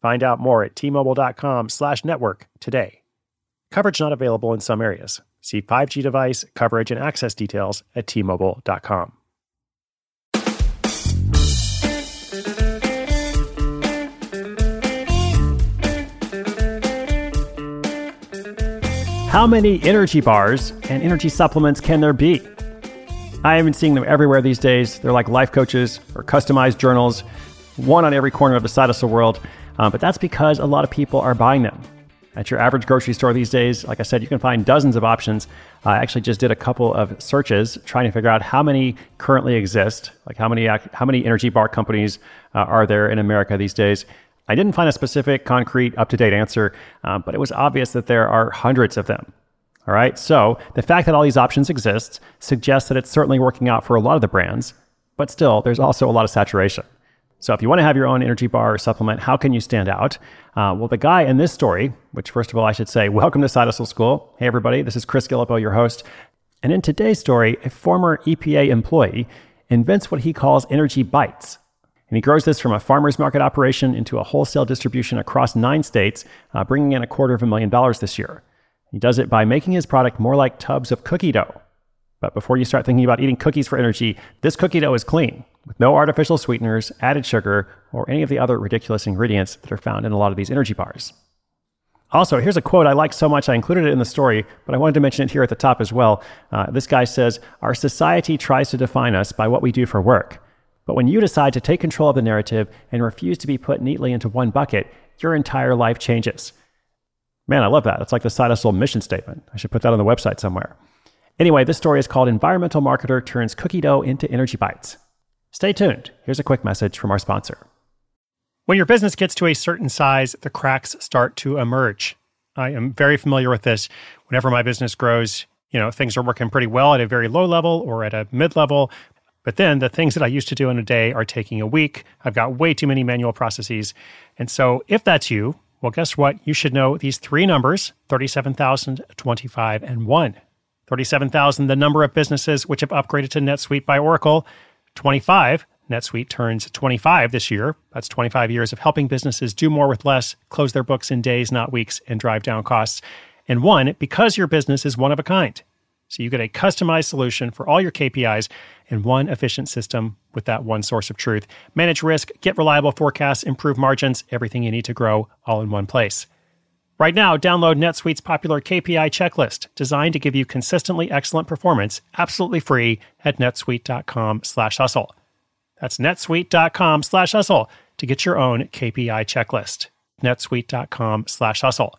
Find out more at tmobile.com slash network today. Coverage not available in some areas. See 5G device, coverage, and access details at tmobile.com. How many energy bars and energy supplements can there be? I have been seeing them everywhere these days. They're like life coaches or customized journals, one on every corner of the side hustle world. Uh, but that's because a lot of people are buying them. At your average grocery store these days, like I said, you can find dozens of options. I actually just did a couple of searches trying to figure out how many currently exist, like how many how many energy bar companies uh, are there in America these days. I didn't find a specific, concrete, up to date answer, uh, but it was obvious that there are hundreds of them. All right. So the fact that all these options exist suggests that it's certainly working out for a lot of the brands, but still, there's also a lot of saturation. So if you want to have your own energy bar or supplement, how can you stand out? Uh, well, the guy in this story, which first of all, I should say, welcome to Side Hustle School. Hey, everybody. This is Chris Guillebeau, your host. And in today's story, a former EPA employee invents what he calls energy bites. And he grows this from a farmer's market operation into a wholesale distribution across nine states, uh, bringing in a quarter of a million dollars this year. He does it by making his product more like tubs of cookie dough. But before you start thinking about eating cookies for energy, this cookie dough is clean, with no artificial sweeteners, added sugar, or any of the other ridiculous ingredients that are found in a lot of these energy bars. Also, here's a quote I like so much I included it in the story, but I wanted to mention it here at the top as well. Uh, this guy says, Our society tries to define us by what we do for work. But when you decide to take control of the narrative and refuse to be put neatly into one bucket, your entire life changes. Man, I love that. It's like the Side Hustle mission statement. I should put that on the website somewhere. Anyway, this story is called Environmental Marketer Turns Cookie Dough into Energy Bites. Stay tuned. Here's a quick message from our sponsor. When your business gets to a certain size, the cracks start to emerge. I am very familiar with this. Whenever my business grows, you know, things are working pretty well at a very low level or at a mid level. But then the things that I used to do in a day are taking a week. I've got way too many manual processes. And so if that's you, well, guess what? You should know these three numbers 37,000, 25, and 1. 37,000, the number of businesses which have upgraded to NetSuite by Oracle. 25, NetSuite turns 25 this year. That's 25 years of helping businesses do more with less, close their books in days, not weeks, and drive down costs. And one, because your business is one of a kind. So you get a customized solution for all your KPIs in one efficient system with that one source of truth. Manage risk, get reliable forecasts, improve margins, everything you need to grow all in one place. Right now, download NetSuite's popular KPI checklist, designed to give you consistently excellent performance, absolutely free at netsuite.com slash hustle. That's netsuite.com slash hustle to get your own KPI checklist. netsuite.com/hustle.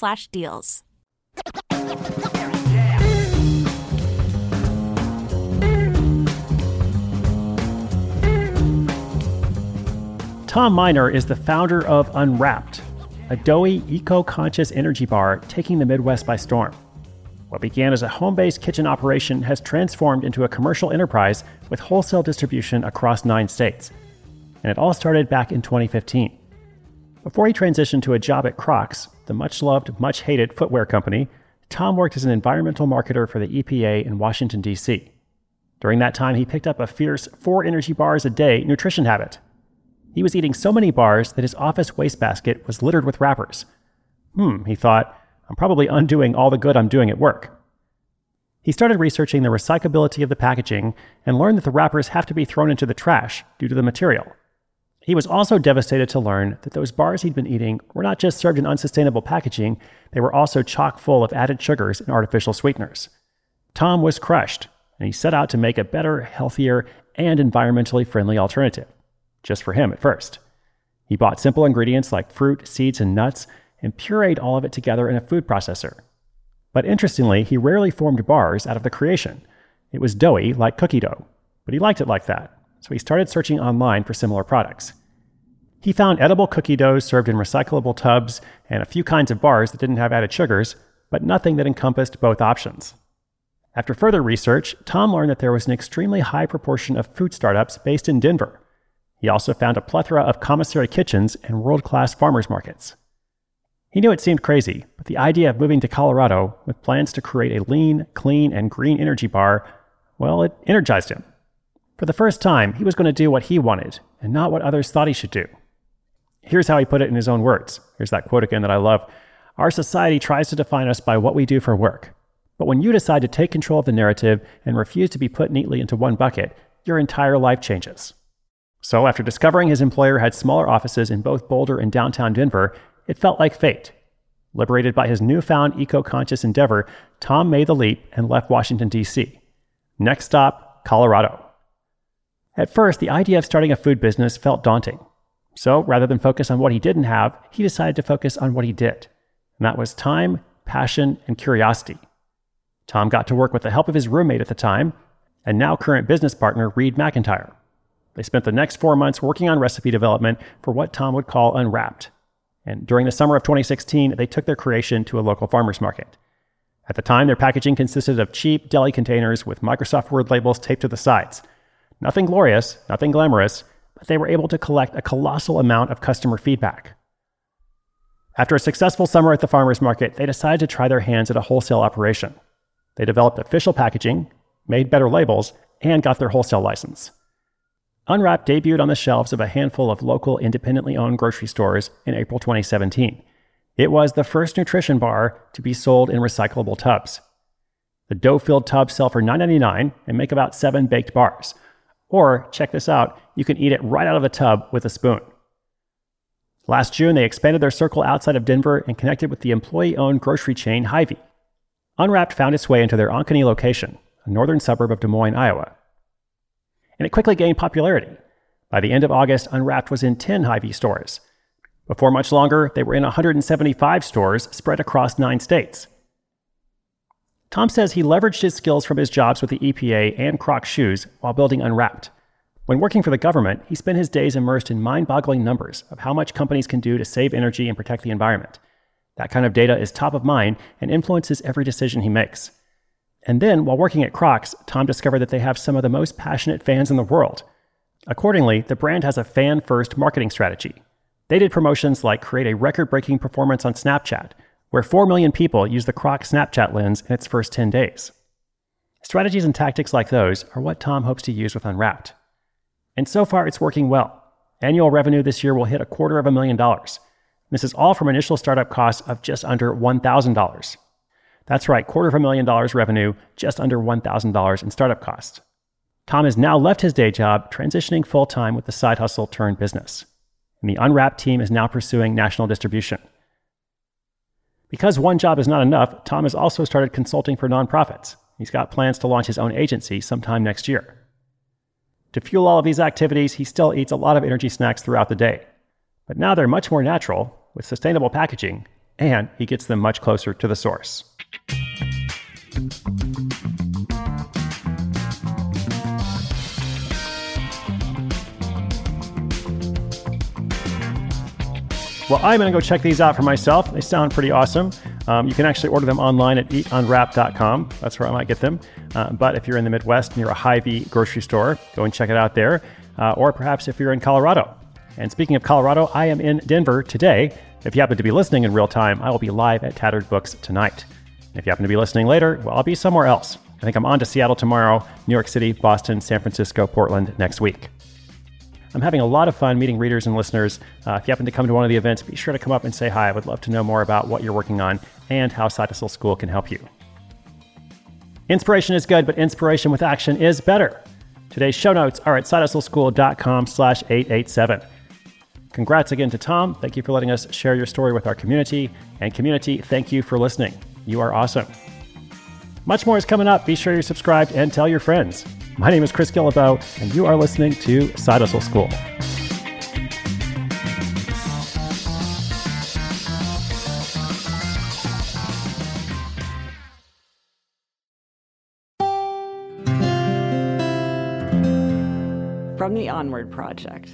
slash deals. Tom Miner is the founder of Unwrapped, a doughy, eco conscious energy bar taking the Midwest by storm. What began as a home based kitchen operation has transformed into a commercial enterprise with wholesale distribution across nine states. And it all started back in 2015. Before he transitioned to a job at Crocs, the much loved, much hated footwear company, Tom worked as an environmental marketer for the EPA in Washington, D.C. During that time, he picked up a fierce four energy bars a day nutrition habit. He was eating so many bars that his office wastebasket was littered with wrappers. Hmm, he thought, I'm probably undoing all the good I'm doing at work. He started researching the recyclability of the packaging and learned that the wrappers have to be thrown into the trash due to the material. He was also devastated to learn that those bars he'd been eating were not just served in unsustainable packaging, they were also chock full of added sugars and artificial sweeteners. Tom was crushed, and he set out to make a better, healthier, and environmentally friendly alternative, just for him at first. He bought simple ingredients like fruit, seeds, and nuts and pureed all of it together in a food processor. But interestingly, he rarely formed bars out of the creation. It was doughy, like cookie dough, but he liked it like that, so he started searching online for similar products. He found edible cookie doughs served in recyclable tubs and a few kinds of bars that didn't have added sugars, but nothing that encompassed both options. After further research, Tom learned that there was an extremely high proportion of food startups based in Denver. He also found a plethora of commissary kitchens and world class farmers markets. He knew it seemed crazy, but the idea of moving to Colorado with plans to create a lean, clean, and green energy bar, well, it energized him. For the first time, he was going to do what he wanted and not what others thought he should do. Here's how he put it in his own words. Here's that quote again that I love. Our society tries to define us by what we do for work. But when you decide to take control of the narrative and refuse to be put neatly into one bucket, your entire life changes. So, after discovering his employer had smaller offices in both Boulder and downtown Denver, it felt like fate. Liberated by his newfound eco conscious endeavor, Tom made the leap and left Washington, D.C. Next stop, Colorado. At first, the idea of starting a food business felt daunting. So rather than focus on what he didn't have, he decided to focus on what he did. And that was time, passion, and curiosity. Tom got to work with the help of his roommate at the time, and now current business partner, Reed McIntyre. They spent the next four months working on recipe development for what Tom would call Unwrapped, and during the summer of 2016, they took their creation to a local farmer's market. At the time, their packaging consisted of cheap deli containers with Microsoft Word labels taped to the sides. Nothing glorious, nothing glamorous, but they were able to collect a colossal amount of customer feedback. After a successful summer at the farmer's market, they decided to try their hands at a wholesale operation. They developed official packaging, made better labels, and got their wholesale license. Unwrapped debuted on the shelves of a handful of local independently owned grocery stores in April 2017. It was the first nutrition bar to be sold in recyclable tubs. The dough filled tubs sell for $9.99 and make about seven baked bars. Or, check this out, you can eat it right out of the tub with a spoon. Last June, they expanded their circle outside of Denver and connected with the employee owned grocery chain Hy-Vee. Unwrapped found its way into their Ankeny location, a northern suburb of Des Moines, Iowa and it quickly gained popularity. By the end of August, Unwrapped was in 10 Hy-Vee stores. Before much longer, they were in 175 stores spread across nine states. Tom says he leveraged his skills from his jobs with the EPA and Crocs shoes while building Unwrapped. When working for the government, he spent his days immersed in mind boggling numbers of how much companies can do to save energy and protect the environment. That kind of data is top of mind and influences every decision he makes. And then, while working at Crocs, Tom discovered that they have some of the most passionate fans in the world. Accordingly, the brand has a fan first marketing strategy. They did promotions like create a record breaking performance on Snapchat, where 4 million people use the Croc Snapchat lens in its first 10 days. Strategies and tactics like those are what Tom hopes to use with Unwrapped. And so far, it's working well. Annual revenue this year will hit a quarter of a million dollars. This is all from initial startup costs of just under $1,000. That's right, quarter of a million dollars revenue, just under $1,000 in startup costs. Tom has now left his day job, transitioning full time with the side hustle turned business. And the Unwrapped team is now pursuing national distribution. Because one job is not enough, Tom has also started consulting for nonprofits. He's got plans to launch his own agency sometime next year. To fuel all of these activities, he still eats a lot of energy snacks throughout the day. But now they're much more natural, with sustainable packaging, and he gets them much closer to the source. Well, I'm going to go check these out for myself. They sound pretty awesome. Um, you can actually order them online at eatunwrap.com. That's where I might get them. Uh, but if you're in the Midwest near a Hy-Vee grocery store, go and check it out there. Uh, or perhaps if you're in Colorado. And speaking of Colorado, I am in Denver today. If you happen to be listening in real time, I will be live at Tattered Books tonight. If you happen to be listening later, well, I'll be somewhere else. I think I'm on to Seattle tomorrow, New York City, Boston, San Francisco, Portland next week. I'm having a lot of fun meeting readers and listeners. Uh, if you happen to come to one of the events, be sure to come up and say hi. I would love to know more about what you're working on and how Side Hustle School can help you. Inspiration is good, but inspiration with action is better. Today's show notes are at sidehustleschool.com slash 887. Congrats again to Tom. Thank you for letting us share your story with our community. And community, thank you for listening. You are awesome. Much more is coming up. Be sure you're subscribed and tell your friends. My name is Chris Guillebeau, and you are listening to Side Hustle School. From the Onward Project.